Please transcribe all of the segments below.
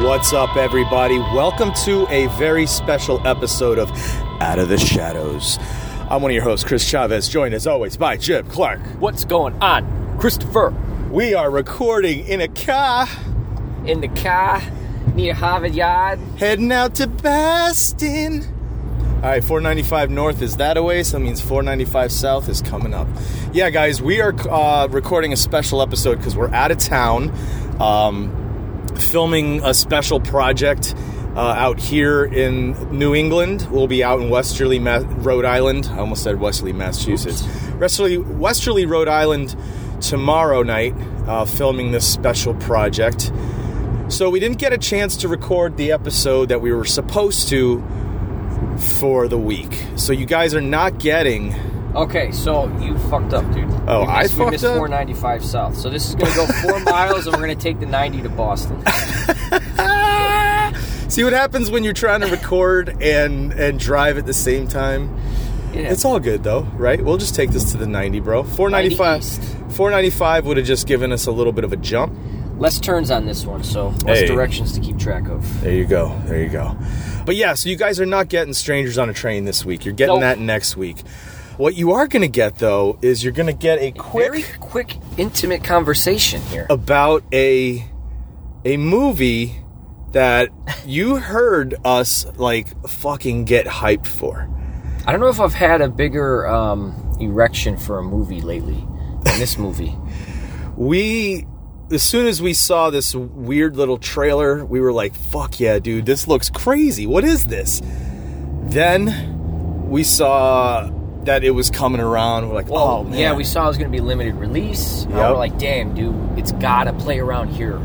What's up, everybody? Welcome to a very special episode of Out of the Shadows. I'm one of your hosts, Chris Chavez, joined as always by Jim Clark. What's going on? Christopher We are recording in a car, in the car near Harvard Yard. heading out to Boston. All right, 495 North is that away, so that means 495 South is coming up. Yeah, guys, we are uh, recording a special episode because we're out of town. Um, filming a special project uh, out here in New England. We'll be out in Westerly, Ma- Rhode Island. I almost said Westerly, Massachusetts. Westerly, Westerly, Rhode Island tomorrow night, uh, filming this special project. So we didn't get a chance to record the episode that we were supposed to for the week. So you guys are not getting. Okay, so you fucked up, dude. Oh, we I missed, we missed up? 495 South. So this is gonna go four miles, and we're gonna take the 90 to Boston. See what happens when you're trying to record and and drive at the same time. Yeah. It's all good though, right? We'll just take this to the 90, bro. 495 east. 495 would have just given us a little bit of a jump. less turns on this one, so less Hey. directions to keep track of. There you go. There you go. But yeah, so you guys are not getting strangers on a train this week. You're getting Nope. that next week. What you are going to get though is you're going to get a quick Very quick, intimate conversation here. about a a movie that you heard us like fucking get hyped for. I don't know if I've had a bigger um, erection for a movie lately than this movie. we as soon as we saw this weird little trailer we were like fuck yeah dude this looks crazy what is this then we saw that it was coming around we're like oh man yeah, we saw it was gonna be limited release. And Yep. we're like, damn, dude, it's gotta play around here.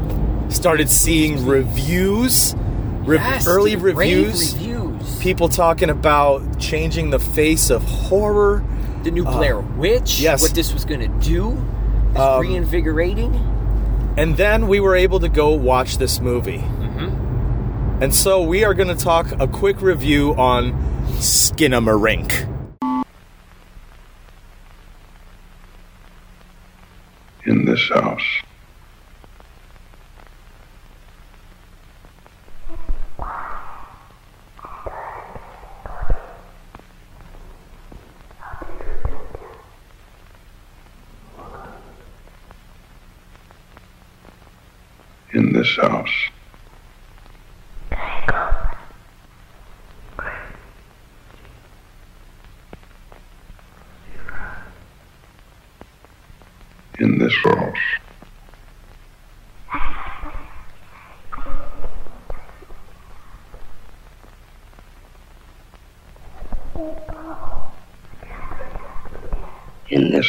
started seeing reviews re- Yes, early dude, reviews reviews. people talking about changing the face of horror the new Blair Witch. Uh, yes. What this was gonna do is Um, reinvigorating. and then we were able to go watch this movie Mm-hmm. and so we are going to talk a quick review on skinamarink in this house. In this house.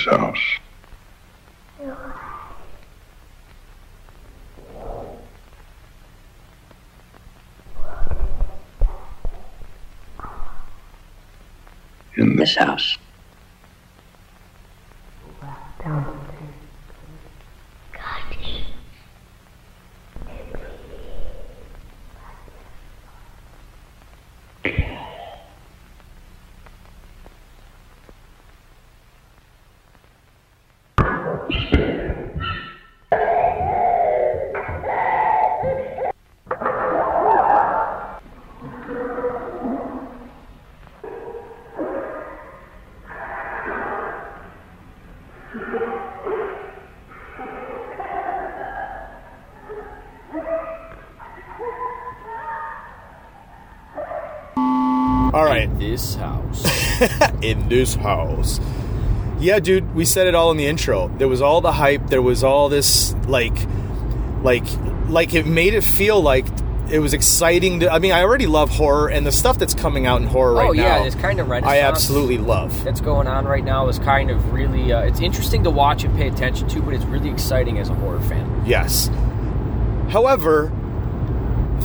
House. In this house. This house. in this house. Yeah, dude, we said it all in the intro. There was all the hype. There was all this like, like, like it made it feel like it was exciting. To, I mean, I already love horror, and the stuff that's coming out in horror right now. oh yeah, now. this kind of renaissance. I absolutely love. that's going on right now is kind of really uh, it's interesting to watch and pay attention to, but it's really exciting as a horror fan. Yes. However,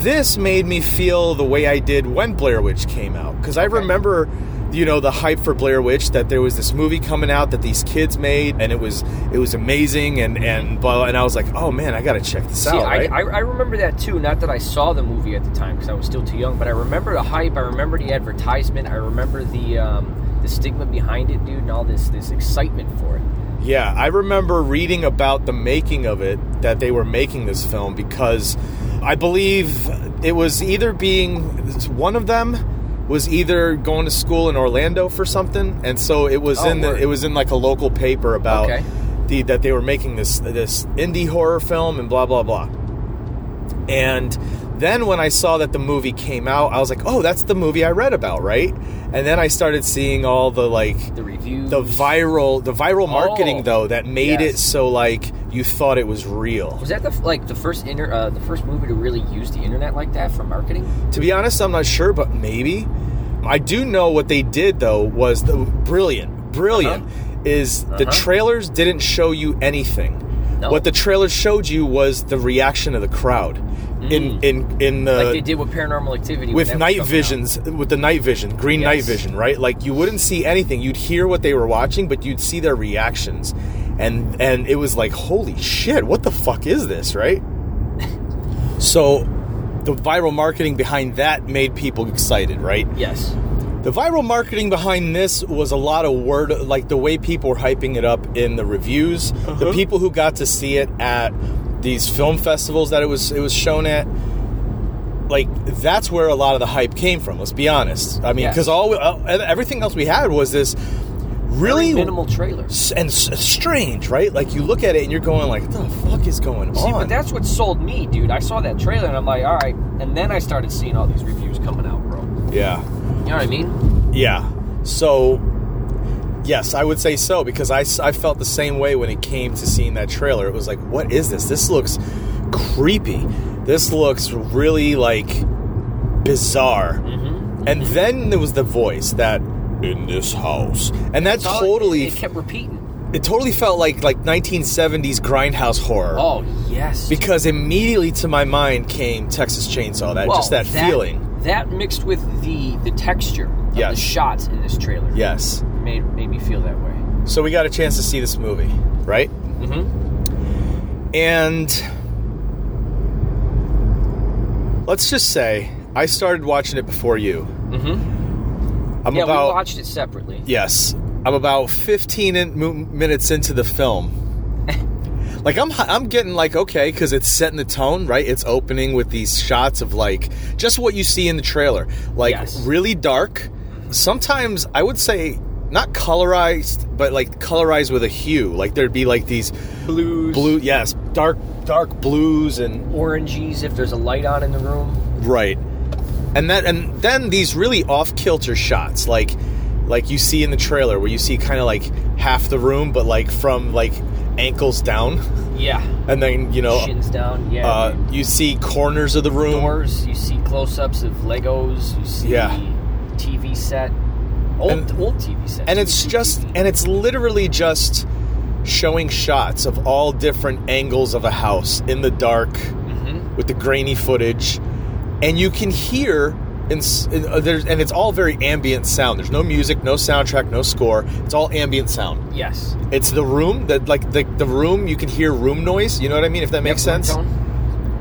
this made me feel the way I did when Blair Witch came out because I remember, you know, the hype for Blair Witch that there was this movie coming out that these kids made and it was it was amazing and and blah, and I was like, oh man, I got to check this See, out. I, right? I, I remember that too. Not that I saw the movie at the time because I was still too young, but I remember the hype. I remember the advertisement. I remember the um, the stigma behind it, dude, and all this this excitement for it. Yeah, I remember reading about the making of it that they were making this film because I believe it was either being one of them was either going to school in Orlando for something, and so it was Oh, in the, it was in like a local paper about Okay. the that they were making this this indie horror film and blah blah blah. And then when I saw that the movie came out, I was like, "Oh, that's the movie I read about, right?" And then I started seeing all the like The reviews, the viral the viral marketing Oh, though that made it so like you thought it was real. was that the like the first inter, uh, the first movie to really use the internet like that for marketing? To be honest, I'm not sure, but maybe. I do know what they did though was the brilliant, brilliant is the Uh-huh. trailers didn't show you anything. No. What the trailers showed you was the reaction of the crowd in in in the Mm. like they did with Paranormal Activity with night coming out. visions with the night vision green night vision right like you wouldn't see anything you'd hear what they were watching but you'd see their reactions and and it was like holy shit what the fuck is this right so the viral marketing behind that made people excited right Yes. the viral marketing behind this was a lot of word, like the way people were hyping it up in the reviews. Uh-huh. The people who got to see it at these film festivals that it was it was shown at, like that's where a lot of the hype came from. Let's be honest. I mean, Yes. because all uh, everything else we had was this really Very minimal trailers. s- and s- strange, right? Like you look at it and you're going like, what the fuck is going See, on? but that's what sold me, dude. I saw that trailer and I'm like, all right. And then I started seeing all these reviews coming out, bro. yeah. You know what I mean? Yeah. So, yes, I would say so because I, s- I felt the same way when it came to seeing that trailer. It was like, what is this? This looks creepy. This looks really like bizarre. Mm-hmm. And then there was the voice that in this house, and that So totally It kept repeating. it totally felt like like 1970s grindhouse horror. Oh yes. Because immediately to my mind came Texas Chainsaw. That Well, just that, feeling. That mixed with the the texture of Yes. the shots in this trailer. Yes. Made made me feel that way. So we got a chance to see this movie, right? Mm-hmm. And let's just say I started watching it before you. Mm-hmm. I'm yeah, about we watched it separately. yes, I'm about 15 in, minutes into the film. like I'm I'm getting like okay because it's setting the tone right. It's opening with these shots of like just what you see in the trailer, like Yes. really dark. Sometimes I would say not colorized, but like colorized with a hue. Like there'd be like these Blues, blue, yes, dark dark blues and oranges. If there's a light on in the room. Right. And that and then these really off kilter shots like like you see in the trailer where you see kind of like half the room but like from like ankles down Yeah. and then you know Shins down. Yeah. uh, you see corners of the room doors. You see close-ups of Legos. You see Yeah. TV set. Old And- old TV set. and it's just and it's literally just showing shots of all different angles of a house in the dark hmm with the grainy footage, and you can hear. In, s- uh, there's, and it's all very ambient sound. There's no music, no soundtrack, no score. It's all ambient sound. Yes. It's the room that, like the the room. You can hear room noise. You know what I mean? If that makes Yep, sense.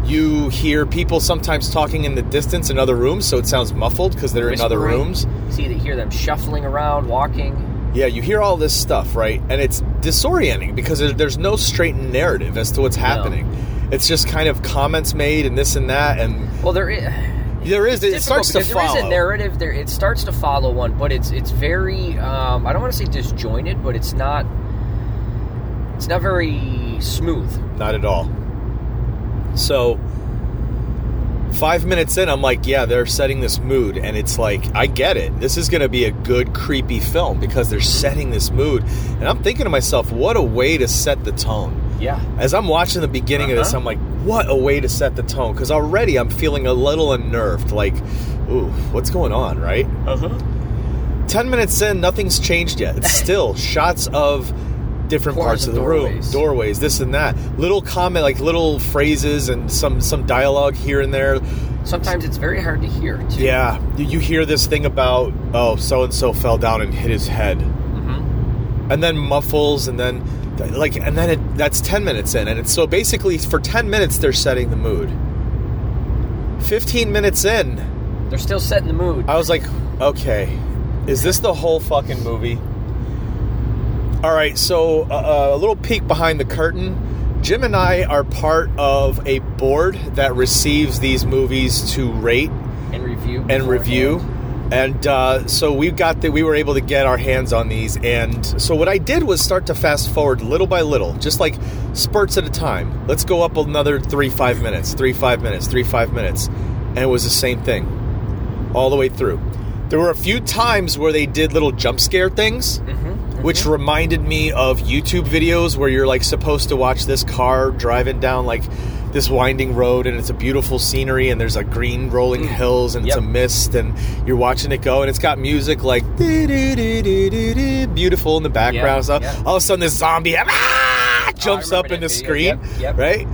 You hear people sometimes talking in the distance in other rooms, so it sounds muffled because they're in other Whispering. rooms. See, they hear them shuffling around, walking. Yeah, you hear all this stuff, right? And it's disorienting because there's no straight narrative as to what's happening. It's just kind of comments made and this and that, and Well, there is. there is it starts to because there is a narrative there. It starts to follow one, but it's it's very. Um, I don't want to say disjointed, but it's not. It's not very smooth. Not at all. So, five minutes in, I'm like, yeah, they're setting this mood, and it's like, I get it. This is going to be a good, creepy film because they're setting this mood. And I'm thinking to myself, what a way to set the tone. Yeah. As I'm watching the beginning of this, Uh-huh. I'm like, what a way to set the tone because already I'm feeling a little unnerved. Like, ooh, what's going on, right? Uh huh. 10 minutes in, nothing's changed yet. It's still shots of different parts of the doorways. room, doorways, this and that. Little comment, like little phrases and some some dialogue here and there. Sometimes it's very hard to hear. Too. Yeah, you- you hear this thing about oh, so and so fell down and hit his head, Mm-hmm. and then muffles, and then like, and then it, that's 10 minutes in, and it's so basically for 10 minutes they're setting the mood. 15 minutes in, They're still setting the mood. I was like, okay, is this the whole fucking movie? All right, so uh, a little peek behind the curtain. Jim and I are part of a board that receives these movies to rate and review. and review. And uh, so we got that we were able to get our hands on these. And so what I did was start to fast forward little by little, just like spurts at a time. Let's go up another three, five minutes, three, five minutes, three, five minutes. And it was the same thing all the way through. There were a few times where they did little jump scare things, which reminded me of YouTube videos where you're like supposed to watch this car driving down like this winding road and it's a beautiful scenery and there's a green rolling hills and it's a mist and you're watching it go and it's got music like beautiful in the background. Yeah, so yeah. all of a sudden this zombie ah, jumps up in the video. screen, Yep, yep. right?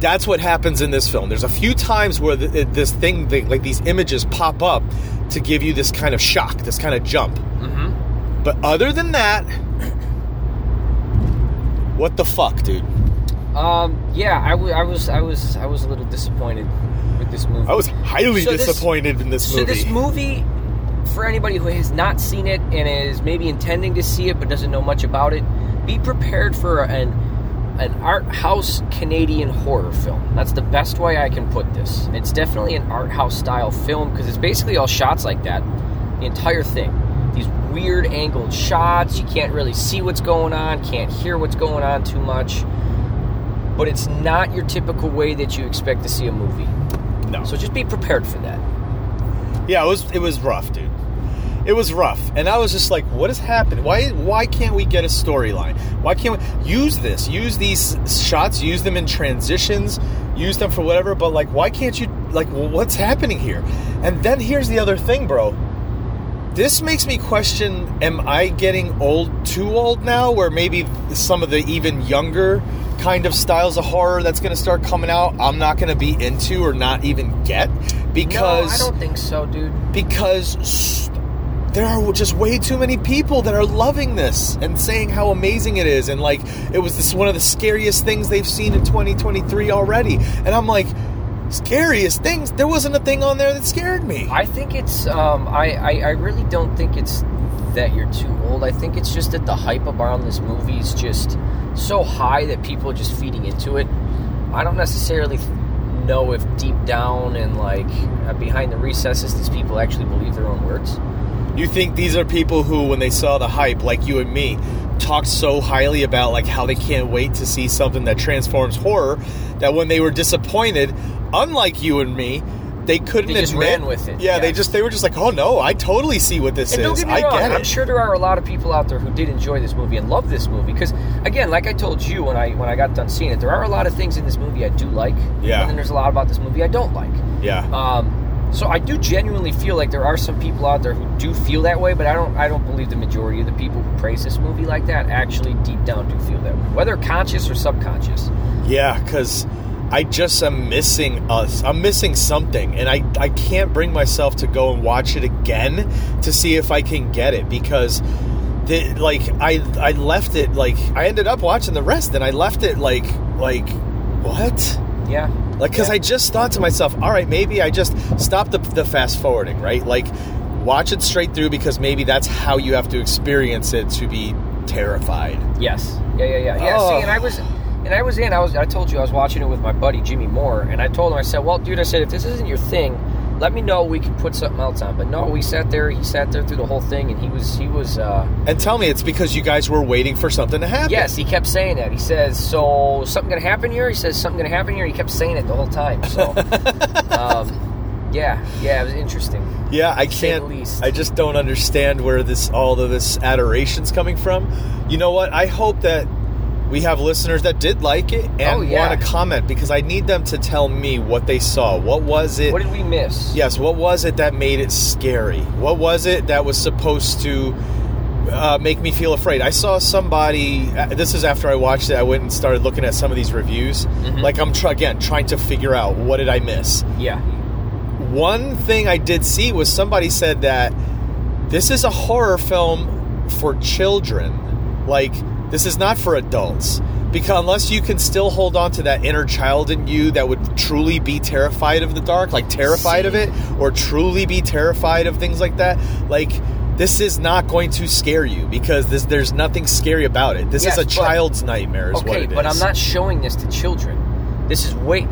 That's what happens in this film. There's a few times where the, this thing, the, like these images, pop up to give you this kind of shock, this kind of jump. Mm-hmm. But other than that, what the fuck, dude? Um. Yeah. I, w- I was. I was. I was a little disappointed with this movie. I was highly So this- disappointed in this movie. So this movie, for anybody who has not seen it and is maybe intending to see it but doesn't know much about it, be prepared for an an art house Canadian horror film. That's the best way I can put this. It's definitely an art house style film because it's basically all shots like that, the entire thing. These weird angled shots. You can't really see what's going on, can't hear what's going on too much. But it's not your typical way that you expect to see a movie. no. So just be prepared for that. yeah, it was it was rough, dude. It was rough, and I was just like, "What is happening? Why why can't we get a storyline? Why can't we use this? Use these shots, use them in transitions, use them for whatever. But like, why can't you like? Well, what's happening here? And then here's the other thing, bro. This makes me question: Am I getting old, too old now? Where maybe some of the even younger kind of styles of horror that's going to start coming out, I'm not going to be into or not even get because no, I don't think so, dude. because there are just way too many people that are loving this and saying how amazing it is and like it was this one of the scariest things they've seen in 2023 already and i'm like scariest things there wasn't a thing on there that scared me I think it's. Um, I, I I really don't think it's that you're too old. I think it's just that the hype around this movie is just so high that people are just feeding into it. I don't necessarily know if deep down and like uh, behind the recesses, these people actually believe their own words. you think these are people who when they saw the hype like you and me talked so highly about like how they can't wait to see something that transforms horror that when they were disappointed unlike you and me they couldn't They just admit ran with it, yeah, they just they were just like oh no i totally see what this And don't is get me i wrong, get it I'm sure there are a lot of people out there who did enjoy this movie and love this movie because, again, like I told you when I when I got done seeing it, there are a lot of things in this movie I do like. Yeah. And then there's a lot about this movie I don't like. yeah Um, so I do genuinely feel like there are some people out there who do feel that way, but I don't. I don't believe the majority of the people who praise this movie like that actually deep down do feel that way, whether conscious or subconscious. Yeah, because I just am missing us. I'm missing something, and I I can't bring myself to go and watch it again to see if I can get it because. The, like I I left it like I ended up watching the rest and I left it like like what Yeah. like because Yeah. I just thought to myself all right maybe I just stop the, the fast forwarding right like watch it straight through because maybe that's how you have to experience it to be terrified Yes. Yeah, yeah, yeah. Yeah. Oh. See, and I was, and I was in. I was. I told you I was watching it with my buddy Jimmy Moore, and I told him. I said, "Well, dude, I said if this isn't your thing, let me know. We can put something else on." But no, we sat there. He sat there through the whole thing, and he was. He was. uh and tell me it's because you guys were waiting for something to happen Yes, he kept saying that. He says, "So something gonna happen here?" He says, "Something gonna happen here." He kept saying it the whole time. So, um, yeah, yeah, it was interesting. Yeah, I can't. least. I just don't understand where this all of this adoration's coming from. You know what? I hope that we have listeners that did like it and Oh, yeah. want to comment because I need them to tell me what they saw. What was it? What did we miss? Yes, what was it that made it scary? What was it that was supposed to uh, make me feel afraid? I saw somebody. uh, This is after I watched it. I went and started looking at some of these reviews. Mm-hmm. Like I'm try, again trying to figure out what did I miss. Yeah. One thing I did see was somebody said that this is a horror film for children. Like this is not for adults. Because unless you can still hold on to that inner child in you that would truly be terrified of the dark, like terrified of it, or truly be terrified of things like that, like this is not going to scare you because this, there's nothing scary about it. This Yes, is a but- child's nightmare, is what Okay, it is. but I'm not showing this to children. This is way.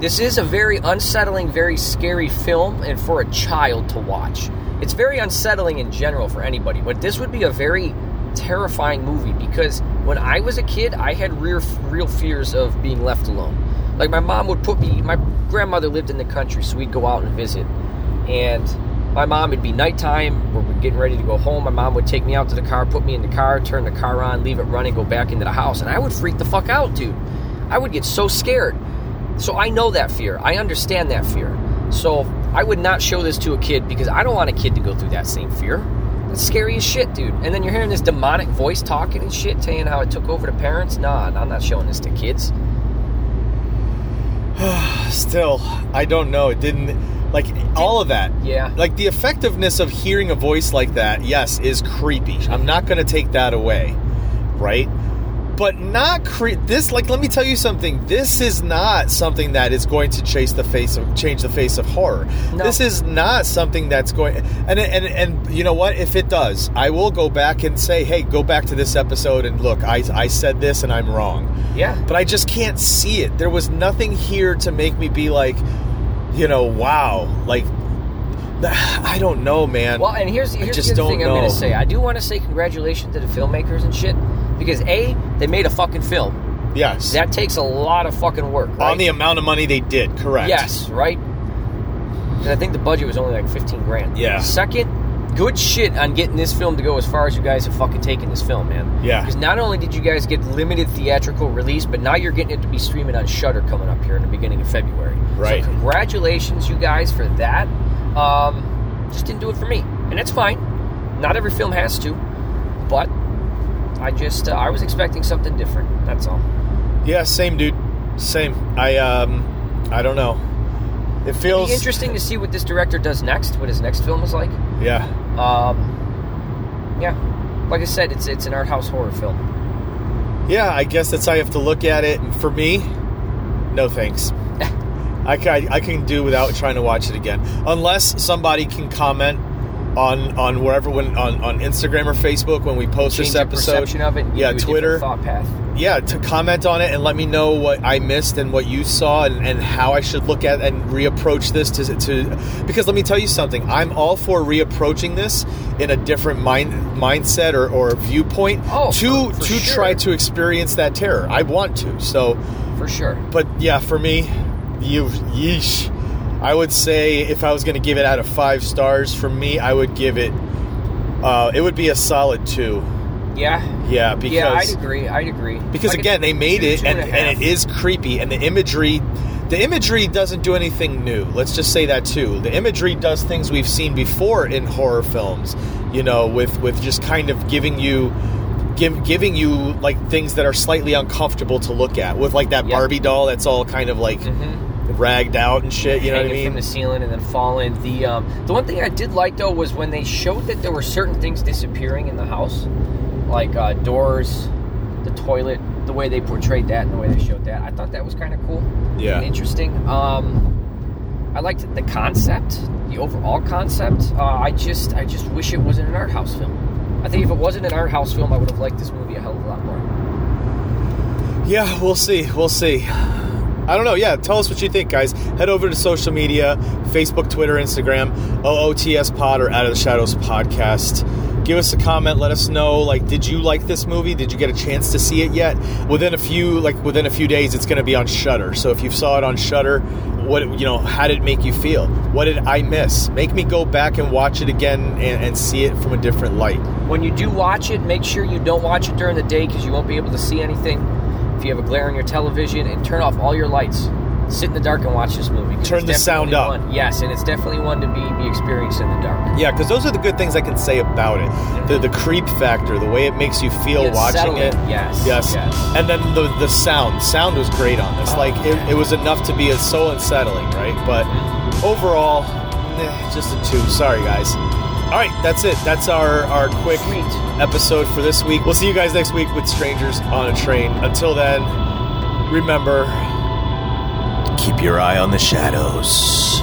This is a very unsettling, very scary film, and for a child to watch. It's very unsettling in general for anybody, but this would be a very terrifying movie because when I was a kid, I had real, real fears of being left alone. Like my mom would put me. My grandmother lived in the country, so we'd go out and visit, and my mom it'd be nighttime we're getting ready to go home my mom would take me out to the car put me in the car turn the car on leave it running go back into the house. And i would freak the fuck out dude. I would get so scared. So i know that fear. I understand that fear. So i would not show this to a kid because i don't want a kid to go through that same fear scary as shit dude and then you're hearing this demonic voice talking and shit telling how it took over the parents nah i'm not showing this to kids Still, I don't know. It didn't like all of that. Yeah. Like the effectiveness of hearing a voice like that, yes, is creepy. I'm not going to take that away, right? But not cre- this. Like, let me tell you something. This is not something that is going to chase the face of change the face of horror. No. This is not something that's going. And and and you know what? If it does, I will go back and say, hey, go back to this episode and look. I I said this and I'm wrong yeah but I just can't see it. There was nothing here to make me be like, you know, wow, like I don't know, man. Well, and here's here's just the thing I'm going to say. I do want to say congratulations to the filmmakers and shit because a they made a fucking film yes, that takes a lot of fucking work. Right? on the amount of money they did, correct? yes, right. And I think the budget was only like 15 grand. Yeah. Second, good shit on getting this film to go as far as you guys have fucking taken this film, man. Yeah. Because not only did you guys get limited theatrical release, but now you're getting it to be streaming on Shudder coming up here in the beginning of February. Right. So congratulations, you guys, for that. Um, just didn't do it for me, and that's fine. Not every film has to, but I just uh, I was expecting something different. That's all. Yeah, same, dude. Same. I um, I don't know. It feels be interesting to see what this director does next. What his next film is like. Yeah, Um, yeah, like I said, it's it's an art house horror film. yeah. I guess that's how you have to look at it. And for me, no thanks. I can I can do without trying to watch it again, unless somebody can comment on on wherever when on on Instagram or Facebook when we post Change this episode. perception of it. Yeah, you a different Twitter. thought path. yeah, to comment on it and let me know what I missed and what you saw and, and how I should look at and reapproach this to, to because let me tell you something. I'm all for reapproaching this in a different mind mindset or, or viewpoint Oh, to for- for to sure. try to experience that terror. I want to. So, For sure. but yeah, for me, you yeesh. I would say if I was going to give it out of five stars, for me, I would give it. Uh, it would be a solid two. Yeah. Yeah, because yeah, I'd agree. I'd agree. because Like again they made two, it two and, a and it is creepy and the imagery the imagery doesn't do anything new let's just say that too the imagery does things we've seen before in horror films you know with with just kind of giving you give, giving you like things that are slightly uncomfortable to look at with like that Yeah. barbie doll that's all kind of like Mhm. Ragged out and shit you know what i hanging from mean the ceiling and then falling. The um, the one thing I did like though was when they showed that there were certain things disappearing in the house, like uh, doors, the toilet, the way they portrayed that and the way they showed that. I thought that was kind of cool. Yeah. and interesting. Um, I liked the concept, the overall concept. Uh, I just I just wish it wasn't an art house film. I think if it wasn't an art house film, I would have liked this movie a hell of a lot more. Yeah, we'll see. We'll see. I don't know. Yeah, tell us what you think, guys. Head over to social media Facebook, Twitter, Instagram, OOTS Pod or Out of the Shadows Podcast. Give us a comment. Let us know. Like, did you like this movie? Did you get a chance to see it yet? Within a few, like within a few days, it's going to be on Shudder. So if you saw it on Shudder, what you know how did it make you feel what did i miss make me go back and watch it again and, and see it from a different light When you do watch it, make sure you don't watch it during the day because you won't be able to see anything. If you have a glare on your television, and turn off all your lights. Sit in the dark and watch this movie. Turn the sound up. One, yes, and it's definitely one to be, be experienced in the dark. yeah because those are the good things i can say about it the, the creep factor the way it makes you feel watching settling, it yes, yes yes. and then the the sound sound was great on this Oh, like it, it was enough to be so unsettling right but overall eh, just a two sorry guys all right that's it that's our our quick Sweet. episode for this week. We'll see you guys next week with Strangers on a Train. Until then, remember keep your eye on the shadows.